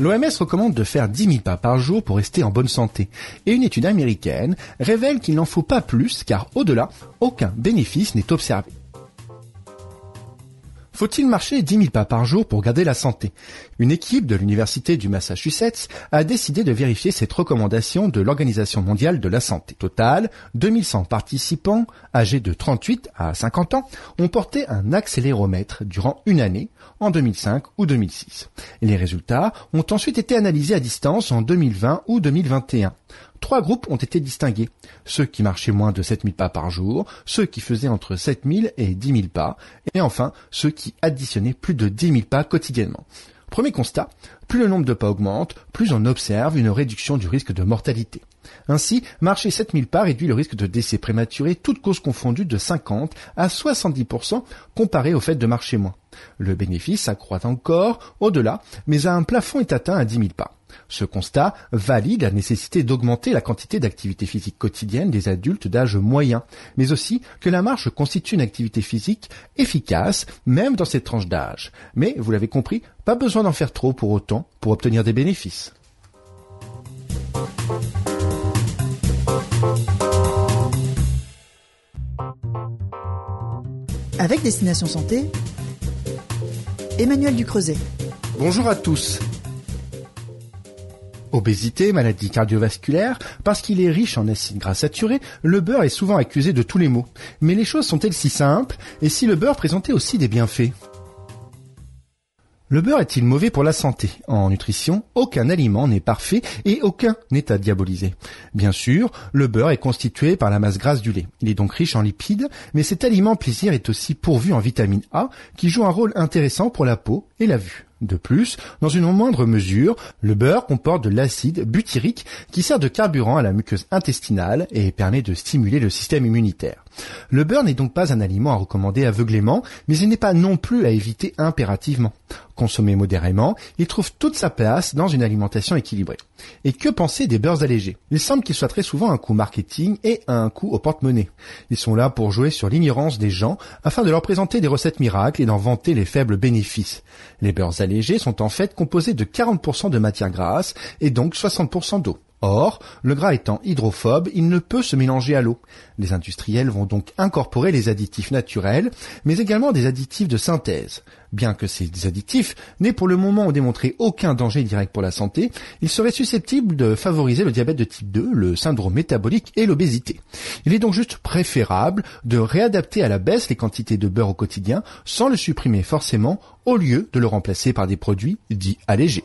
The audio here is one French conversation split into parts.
L'OMS recommande de faire 10 000 pas par jour pour rester en bonne santé. Et une étude américaine révèle qu'il n'en faut pas plus car au-delà, aucun bénéfice n'est observé. Faut-il marcher 10 000 pas par jour pour garder la santé? Une équipe de l'Université du Massachusetts a décidé de vérifier cette recommandation de l'Organisation mondiale de la santé. Total, 2100 participants âgés de 38 à 50 ans ont porté un accéléromètre durant une année en 2005 ou 2006. Les résultats ont ensuite été analysés à distance en 2020 ou 2021. Trois groupes ont été distingués. Ceux qui marchaient moins de 7000 pas par jour, ceux qui faisaient entre 7000 et 10 000 pas, et enfin ceux qui additionnaient plus de 10 000 pas quotidiennement. Premier constat, plus le nombre de pas augmente, plus on observe une réduction du risque de mortalité. Ainsi, marcher 7000 pas réduit le risque de décès prématuré, toutes causes confondues, de 50 à 70% comparé au fait de marcher moins. Le bénéfice accroît encore au-delà, mais à un plafond est atteint à 10 000 pas. Ce constat valide la nécessité d'augmenter la quantité d'activité physique quotidienne des adultes d'âge moyen, mais aussi que la marche constitue une activité physique efficace même dans cette tranche d'âge. Mais, vous l'avez compris, pas besoin d'en faire trop pour autant pour obtenir des bénéfices. Avec Destination Santé, Emmanuel Ducreuset. Bonjour à tous. Obésité, maladie cardiovasculaire, parce qu'il est riche en acides gras saturés, le beurre est souvent accusé de tous les maux. Mais les choses sont-elles si simples? Et si le beurre présentait aussi des bienfaits? Le beurre est-il mauvais pour la santé? En nutrition, aucun aliment n'est parfait et aucun n'est à diaboliser. Bien sûr, le beurre est constitué par la masse grasse du lait. Il est donc riche en lipides, mais cet aliment plaisir est aussi pourvu en vitamine A qui joue un rôle intéressant pour la peau et la vue. De plus, dans une moindre mesure, le beurre comporte de l'acide butyrique qui sert de carburant à la muqueuse intestinale et permet de stimuler le système immunitaire. Le beurre n'est donc pas un aliment à recommander aveuglément, mais il n'est pas non plus à éviter impérativement. Consommé modérément, il trouve toute sa place dans une alimentation équilibrée. Et que penser des beurres allégés? Il semble qu'ils soient très souvent un coup marketing et un coup au porte-monnaie. Ils sont là pour jouer sur l'ignorance des gens afin de leur présenter des recettes miracles et d'en vanter les faibles bénéfices. Les beurres allégés sont en fait composés de 40% de matière grasse et donc 60% d'eau. Or, le gras étant hydrophobe, il ne peut se mélanger à l'eau. Les industriels vont donc incorporer les additifs naturels, mais également des additifs de synthèse. Bien que ces additifs n'aient pour le moment démontré aucun danger direct pour la santé, ils seraient susceptibles de favoriser le diabète de type 2, le syndrome métabolique et l'obésité. Il est donc juste préférable de réadapter à la baisse les quantités de beurre au quotidien sans le supprimer forcément au lieu de le remplacer par des produits dits allégés.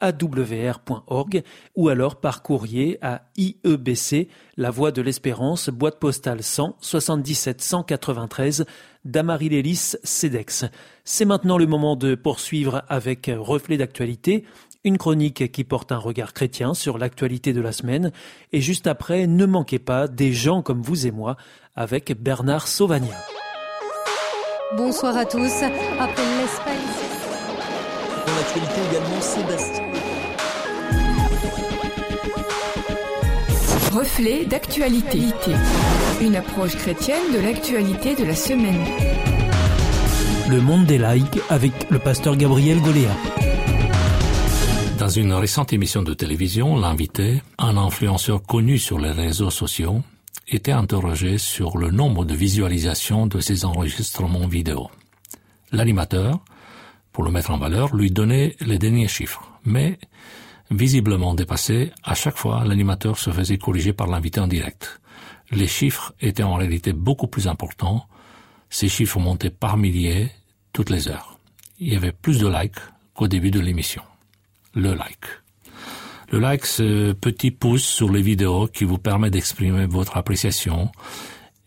awr.org ou alors par courrier à IEBC, La Voie de l'Espérance, boîte postale 100 77 193 d'Amarie-Lélis CEDEX. C'est maintenant le moment de poursuivre avec Reflet d'actualité, une chronique qui porte un regard chrétien sur l'actualité de la semaine. Et juste après, ne manquez pas des gens comme vous et moi avec Bernard Sauvagna. Bonsoir à tous. Après. Dans l'actualité également, Sébastien. Reflet d'actualité. Une approche chrétienne de l'actualité de la semaine. Le monde des likes avec le pasteur Gabriel Goléa. Dans une récente émission de télévision, l'invité, un influenceur connu sur les réseaux sociaux, était interrogé sur le nombre de visualisations de ses enregistrements vidéo. L'animateur, pour le mettre en valeur, lui donnait les derniers chiffres, mais visiblement dépassé, à chaque fois l'animateur se faisait corriger par l'invité en direct. Les chiffres étaient en réalité beaucoup plus importants, ces chiffres montaient par milliers toutes les heures. Il y avait plus de likes qu'au début de l'émission le like. Le like, ce petit pouce sur les vidéos qui vous permet d'exprimer votre appréciation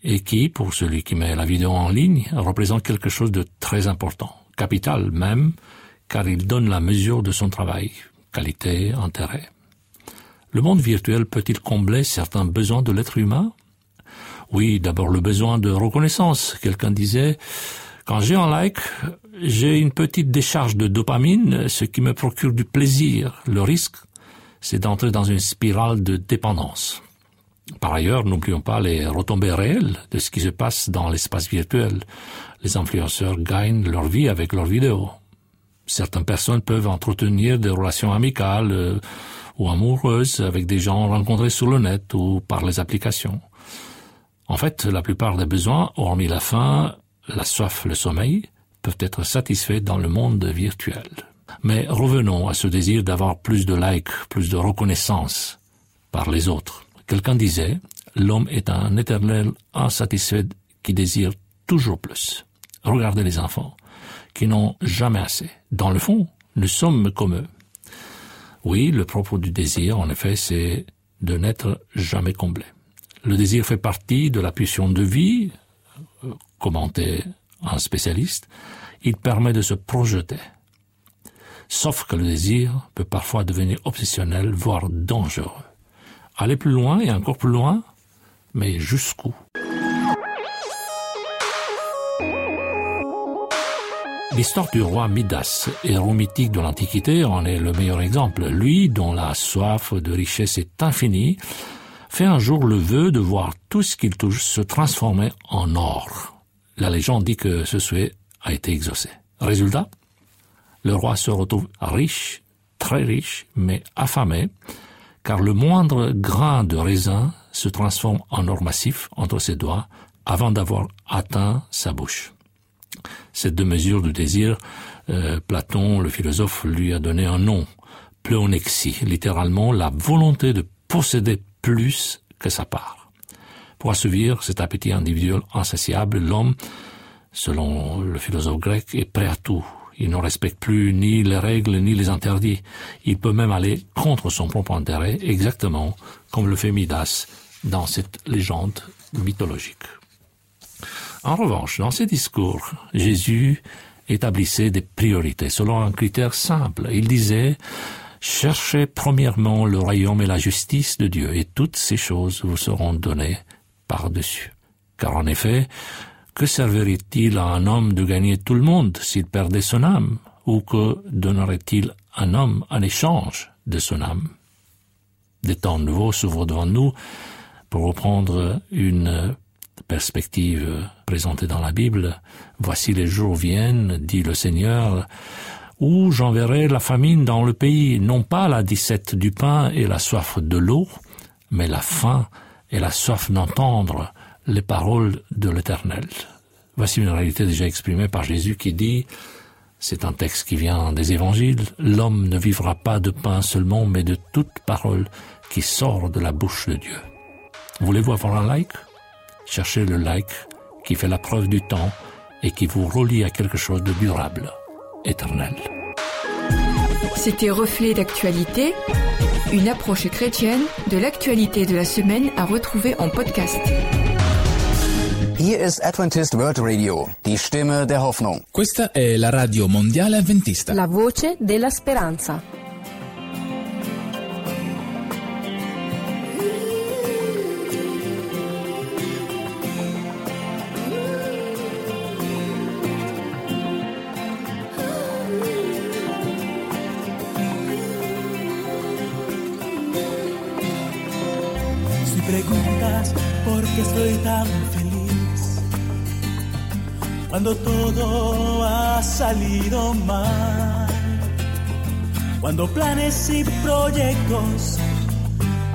et qui, pour celui qui met la vidéo en ligne, représente quelque chose de très important, capital même, car il donne la mesure de son travail, qualité, intérêt. Le monde virtuel peut-il combler certains besoins de l'être humain? Oui, d'abord le besoin de reconnaissance. Quelqu'un disait, quand j'ai un like, j'ai une petite décharge de dopamine, ce qui me procure du plaisir. Le risque, c'est d'entrer dans une spirale de dépendance. Par ailleurs, n'oublions pas les retombées réelles de ce qui se passe dans l'espace virtuel. Les influenceurs gagnent leur vie avec leurs vidéos. Certaines personnes peuvent entretenir des relations amicales euh, ou amoureuses avec des gens rencontrés sur le net ou par les applications. En fait, la plupart des besoins, hormis la faim, la soif, le sommeil, peuvent être satisfaits dans le monde virtuel. Mais revenons à ce désir d'avoir plus de likes, plus de reconnaissance par les autres. Quelqu'un disait, l'homme est un éternel insatisfait qui désire toujours plus. Regardez les enfants, qui n'ont jamais assez. Dans le fond, nous sommes comme eux. Oui, le propre du désir, en effet, c'est de n'être jamais comblé. Le désir fait partie de la pulsion de vie, euh, commentait un spécialiste, il permet de se projeter. Sauf que le désir peut parfois devenir obsessionnel, voire dangereux. Aller plus loin et encore plus loin, mais jusqu'où? L'histoire du roi Midas, héros mythique de l'Antiquité, en est le meilleur exemple. Lui, dont la soif de richesse est infinie, fait un jour le vœu de voir tout ce qu'il touche se transformer en or. La légende dit que ce souhait a été exaucé. Résultat, le roi se retrouve riche, très riche, mais affamé, car le moindre grain de raisin se transforme en or massif entre ses doigts avant d'avoir atteint sa bouche. Cette deux mesures de désir, euh, Platon, le philosophe, lui a donné un nom, pléonexie, littéralement la volonté de posséder plus que sa part. Pour assouvir cet appétit individuel insatiable, l'homme, selon le philosophe grec, est prêt à tout. Il ne respecte plus ni les règles ni les interdits. Il peut même aller contre son propre intérêt, exactement comme le fait Midas dans cette légende mythologique. En revanche, dans ses discours, Jésus établissait des priorités selon un critère simple. Il disait Cherchez premièrement le royaume et la justice de Dieu, et toutes ces choses vous seront données par-dessus. Car en effet, que servirait-il à un homme de gagner tout le monde s'il perdait son âme? Ou que donnerait-il un homme en échange de son âme? Des temps nouveaux s'ouvrent devant nous pour reprendre une perspective présentée dans la Bible. Voici les jours viennent, dit le Seigneur, où j'enverrai la famine dans le pays, non pas la dissette du pain et la soif de l'eau, mais la faim et la soif d'entendre les paroles de l'Éternel. Voici une réalité déjà exprimée par Jésus qui dit C'est un texte qui vient des évangiles. L'homme ne vivra pas de pain seulement, mais de toute parole qui sort de la bouche de Dieu. Voulez-vous avoir un like? Cherchez le like qui fait la preuve du temps et qui vous relie à quelque chose de durable, éternel. C'était Reflet d'actualité, une approche chrétienne de l'actualité de la semaine à retrouver en podcast. Hier ist Adventist World Radio, die Stimme der Hoffnung. Questa è la radio mondiale adventista. La voce della speranza. Todo ha salido mal, cuando planes y proyectos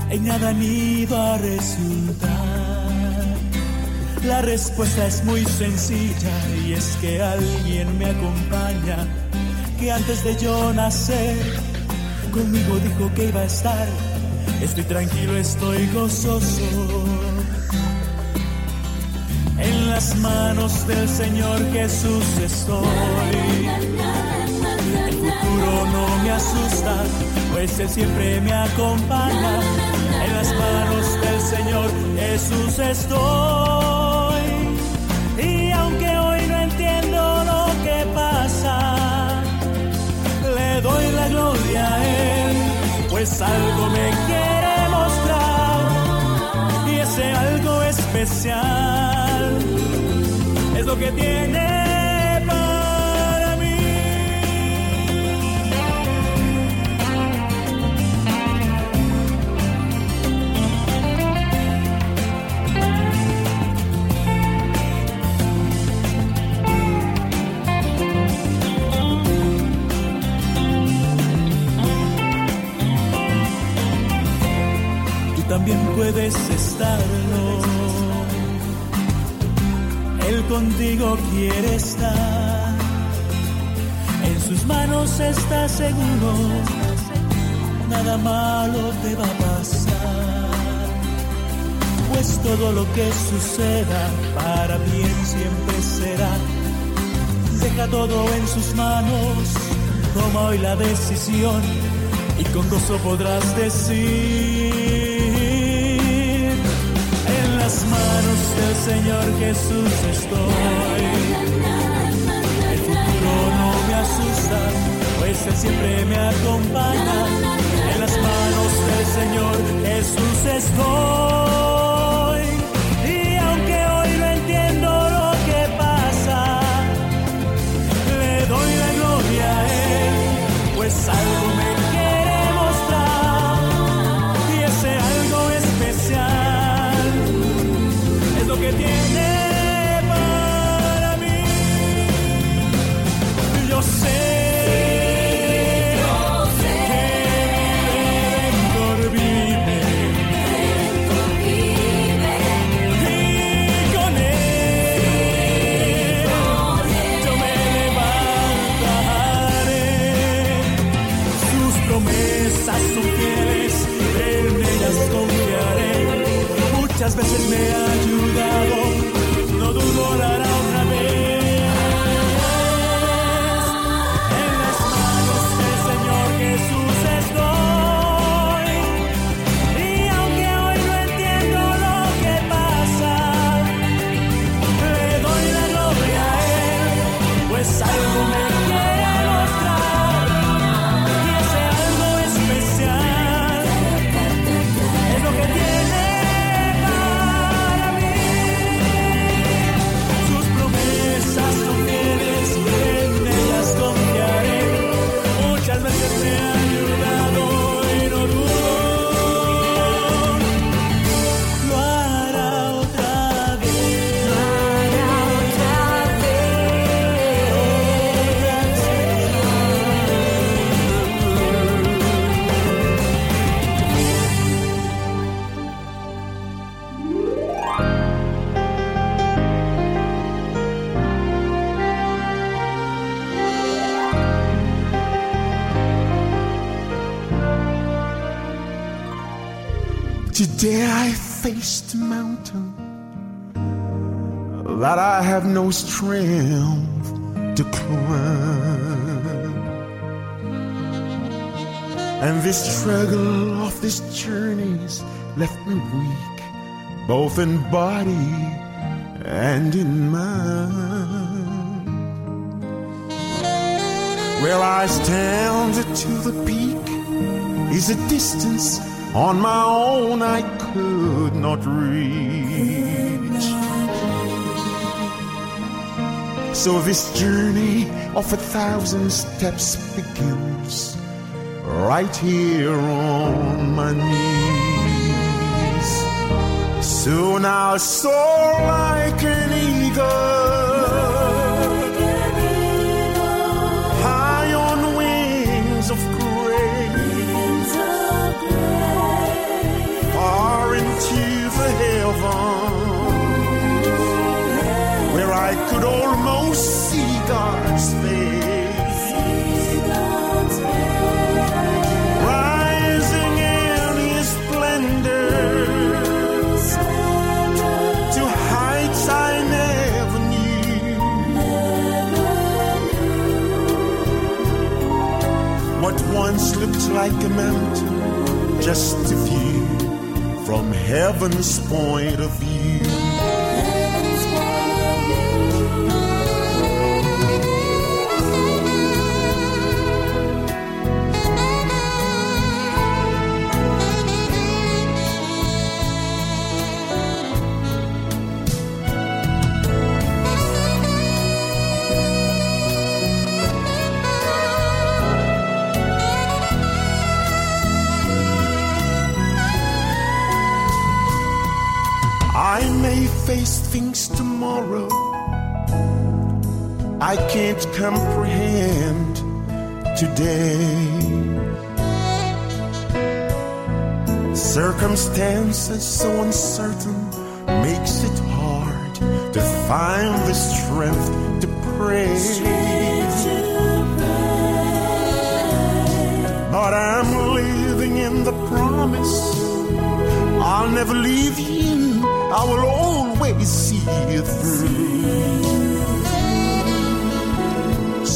en nada han ido a resultar. La respuesta es muy sencilla y es que alguien me acompaña, que antes de yo nacer conmigo dijo que iba a estar. Estoy tranquilo, estoy gozoso. Las manos del Señor Jesús estoy. El futuro no me asusta, pues Él siempre me acompaña. En las manos del Señor Jesús estoy. Y aunque hoy no entiendo lo que pasa, le doy la gloria a Él, pues algo me quiere mostrar. Y ese algo especial es que tiene estar. En sus manos estás seguro. Nada malo te va a pasar. Pues todo lo que suceda para bien siempre será. Deja todo en sus manos. Toma hoy la decisión y con gozo podrás decir Señor Jesús estoy. El futuro no me asusta, pues Él siempre me acompaña. En las manos del Señor Jesús estoy. Y aunque hoy no entiendo lo que pasa, le doy la gloria a Él, pues algo me no strength to climb. And this struggle of this journey's left me weak, both in body and in mind. Where I stand to the peak is a distance on my own I could not reach. So this journey of a thousand steps begins right here on my knees. Soon I'll soar like an eagle, Almost see God's face. Rising in His splendor to heights I never knew. What once looked like a mountain, just a view from heaven's point of view. I can't comprehend today. Circumstances so uncertain makes it hard to find the strength to pray. But I'm living in the promise I'll never leave you. I will always see you through.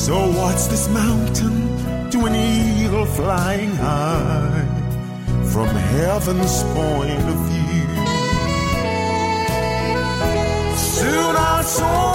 So what's this mountain to an eagle flying high from heaven's point of view? Soon I'll soar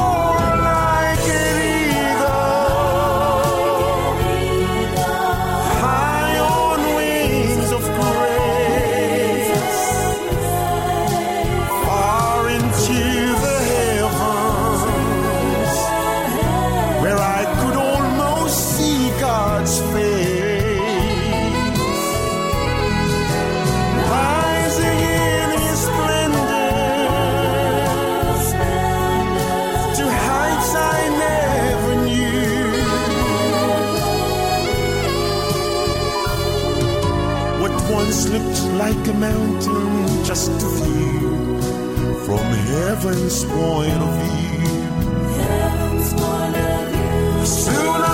like a mountain, just a view from heaven's point of view. Soon I soar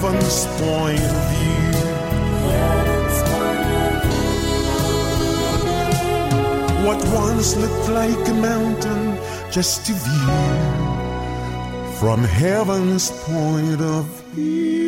heaven's point of view. What once looked like a mountain, just a view from heaven's point of view.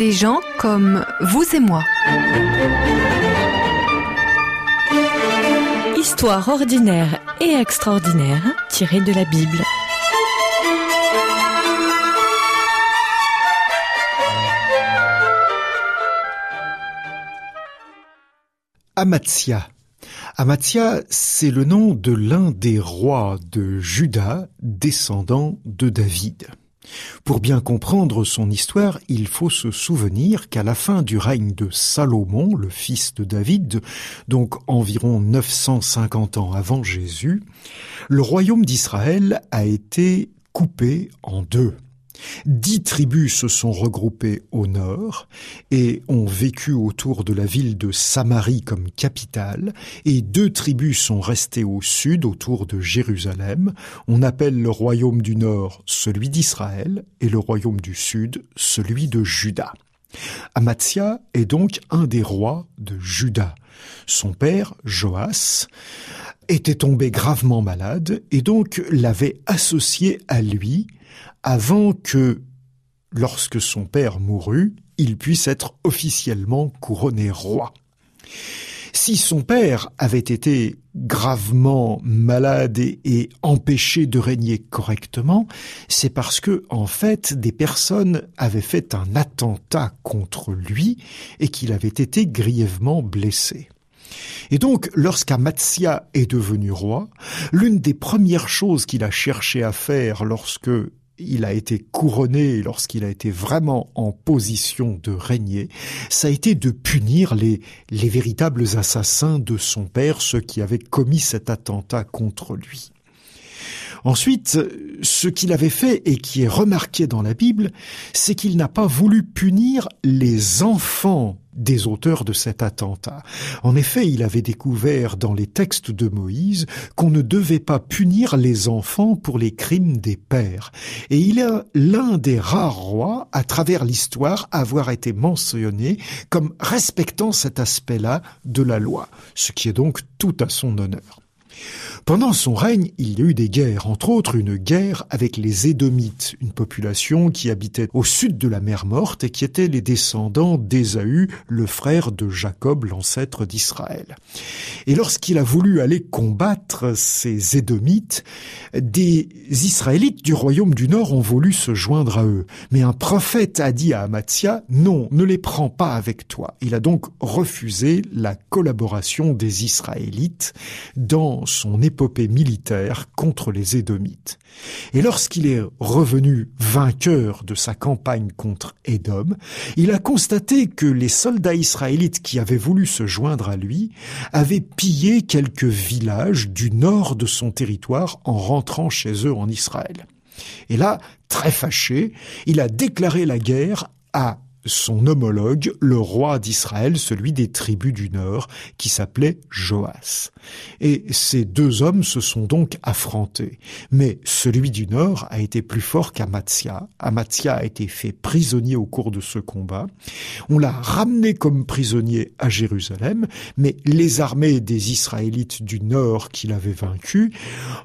Des gens comme vous et moi. Histoire ordinaire et extraordinaire tirée de la Bible. Amatia. Amatia, c'est le nom de l'un des rois de Juda, descendant de David. Pour bien comprendre son histoire, il faut se souvenir qu'à la fin du règne de Salomon, le fils de David, donc environ 950 ans avant Jésus, le royaume d'Israël a été coupé en deux. Dix tribus se sont regroupées au nord et ont vécu autour de la ville de Samarie comme capitale, et deux tribus sont restées au sud autour de Jérusalem. On appelle le royaume du nord celui d'Israël et le royaume du sud celui de Juda. Amatia est donc un des rois de Juda. Son père, Joas, était tombé gravement malade et donc l'avait associé à lui avant que, lorsque son père mourut, il puisse être officiellement couronné roi. Si son père avait été gravement malade et, empêché de régner correctement, c'est parce que, en fait, des personnes avaient fait un attentat contre lui et qu'il avait été grièvement blessé. Et donc, lorsqu'Amatia est devenu roi, l'une des premières choses qu'il a cherché à faire lorsque il a été couronné lorsqu'il a été vraiment en position de régner, ça a été de punir les, les véritables assassins de son père, ceux qui avaient commis cet attentat contre lui. Ensuite, ce qu'il avait fait et qui est remarqué dans la Bible, c'est qu'il n'a pas voulu punir les enfants des auteurs de cet attentat. En effet, il avait découvert dans les textes de Moïse qu'on ne devait pas punir les enfants pour les crimes des pères. Et il est l'un des rares rois, à travers l'histoire, à avoir été mentionné comme respectant cet aspect-là de la loi, ce qui est donc tout à son honneur. Pendant son règne, il y a eu des guerres, entre autres une guerre avec les Édomites, une population qui habitait au sud de la mer Morte et qui étaient les descendants d'Ésaü, le frère de Jacob, l'ancêtre d'Israël. Et lorsqu'il a voulu aller combattre ces Édomites, des Israélites du royaume du Nord ont voulu se joindre à eux. Mais un prophète a dit à Amatia, non, ne les prends pas avec toi. Il a donc refusé la collaboration des Israélites dans son épopée militaire contre les Édomites. Et lorsqu'il est revenu vainqueur de sa campagne contre Édom, il a constaté que les soldats israélites qui avaient voulu se joindre à lui avaient pillé quelques villages du nord de son territoire en rentrant chez eux en Israël. Et là, très fâché, il a déclaré la guerre à son homologue, le roi d'Israël, celui des tribus du Nord, qui s'appelait Joas. Et ces deux hommes se sont donc affrontés. Mais celui du Nord a été plus fort qu'Amatia. Amatia a été fait prisonnier au cours de ce combat. On l'a ramené comme prisonnier à Jérusalem, mais les armées des Israélites du Nord qui l'avaient vaincu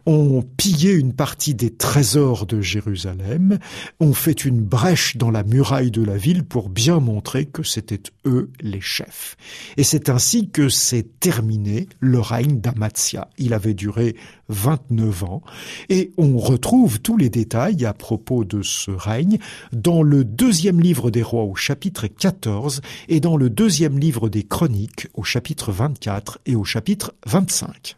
ont pillé une partie des trésors de Jérusalem, ont fait une brèche dans la muraille de la ville pour bien montrer que c'était eux les chefs. Et c'est ainsi que s'est terminé le règne d'Amatia. Il avait duré 29 ans et on retrouve tous les détails à propos de ce règne dans le deuxième livre des rois au chapitre 14 et dans le deuxième livre des chroniques au chapitre 24 et au chapitre 25.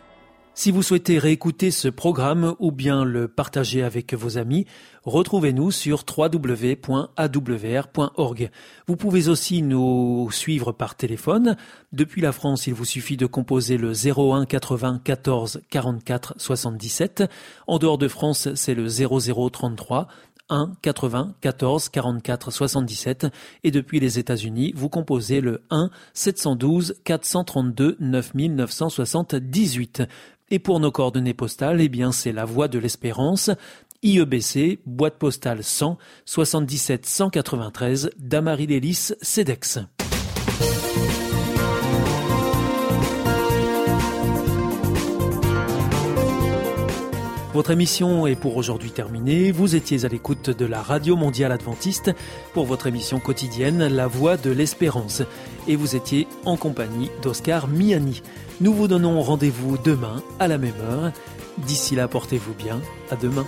Si vous souhaitez réécouter ce programme ou bien le partager avec vos amis, retrouvez-nous sur www.awr.org. Vous pouvez aussi nous suivre par téléphone. Depuis la France, il vous suffit de composer le 01 80 14 44 77. En dehors de France, c'est le 0033 1 80 14 44 77 et depuis les États-Unis, vous composez le 1 712 432 9978. Et pour nos coordonnées postales, eh bien, c'est la Voie de l'Espérance, IEBC, boîte postale 100, 77 193, Damary-Lélis, CEDEX. Votre émission est pour aujourd'hui terminée. Vous étiez à l'écoute de la Radio Mondiale Adventiste pour votre émission quotidienne La Voix de l'Espérance. Et vous étiez en compagnie d'Oscar Miani. Nous vous donnons rendez-vous demain à la même heure. D'ici là, portez-vous bien. À demain.